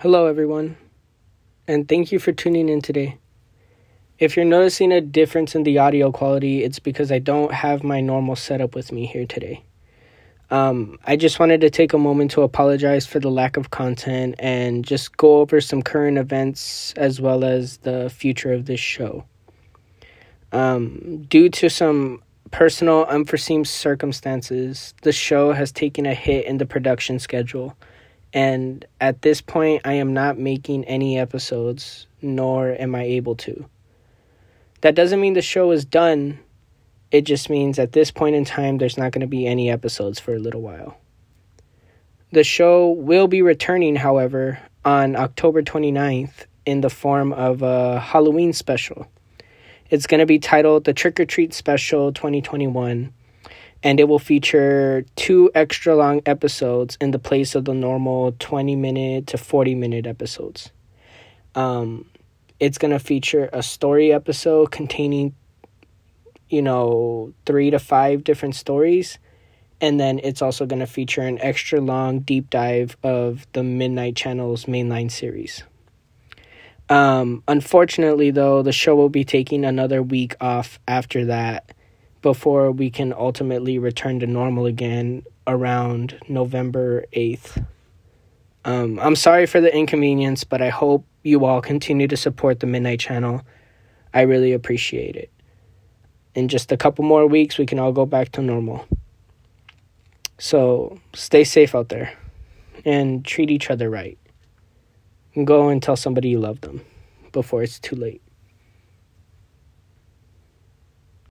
Hello, everyone, and thank you for tuning in today. If you're noticing a difference in the audio quality, it's because I don't have my normal setup with me here today. Um, I just wanted to take a moment to apologize for the lack of content and just go over some current events as well as the future of this show. Um, due to some personal unforeseen circumstances, the show has taken a hit in the production schedule and at this point, I am not making any episodes, nor am I able to. That doesn't mean the show is done. It just means at this point in time, there's not going to be any episodes for a little while. The show will be returning, however, on October 29th in the form of a Halloween special. It's going to be titled The Trick or Treat Special 2021 and it will feature two extra long episodes in the place of the normal 20 minute to 40 minute episodes. Um, it's going to feature a story episode containing, you know, three to five different stories. And then it's also going to feature an extra long deep dive of the Midnight Channel's mainline series. Um, unfortunately, though, the show will be taking another week off after that before we can ultimately return to normal again around November 8th. Um, I'm sorry for the inconvenience, but I hope you all continue to support the Midnight Channel. I really appreciate it. In just a couple more weeks, we can all go back to normal. So stay safe out there and treat each other right. Go and tell somebody you love them before it's too late.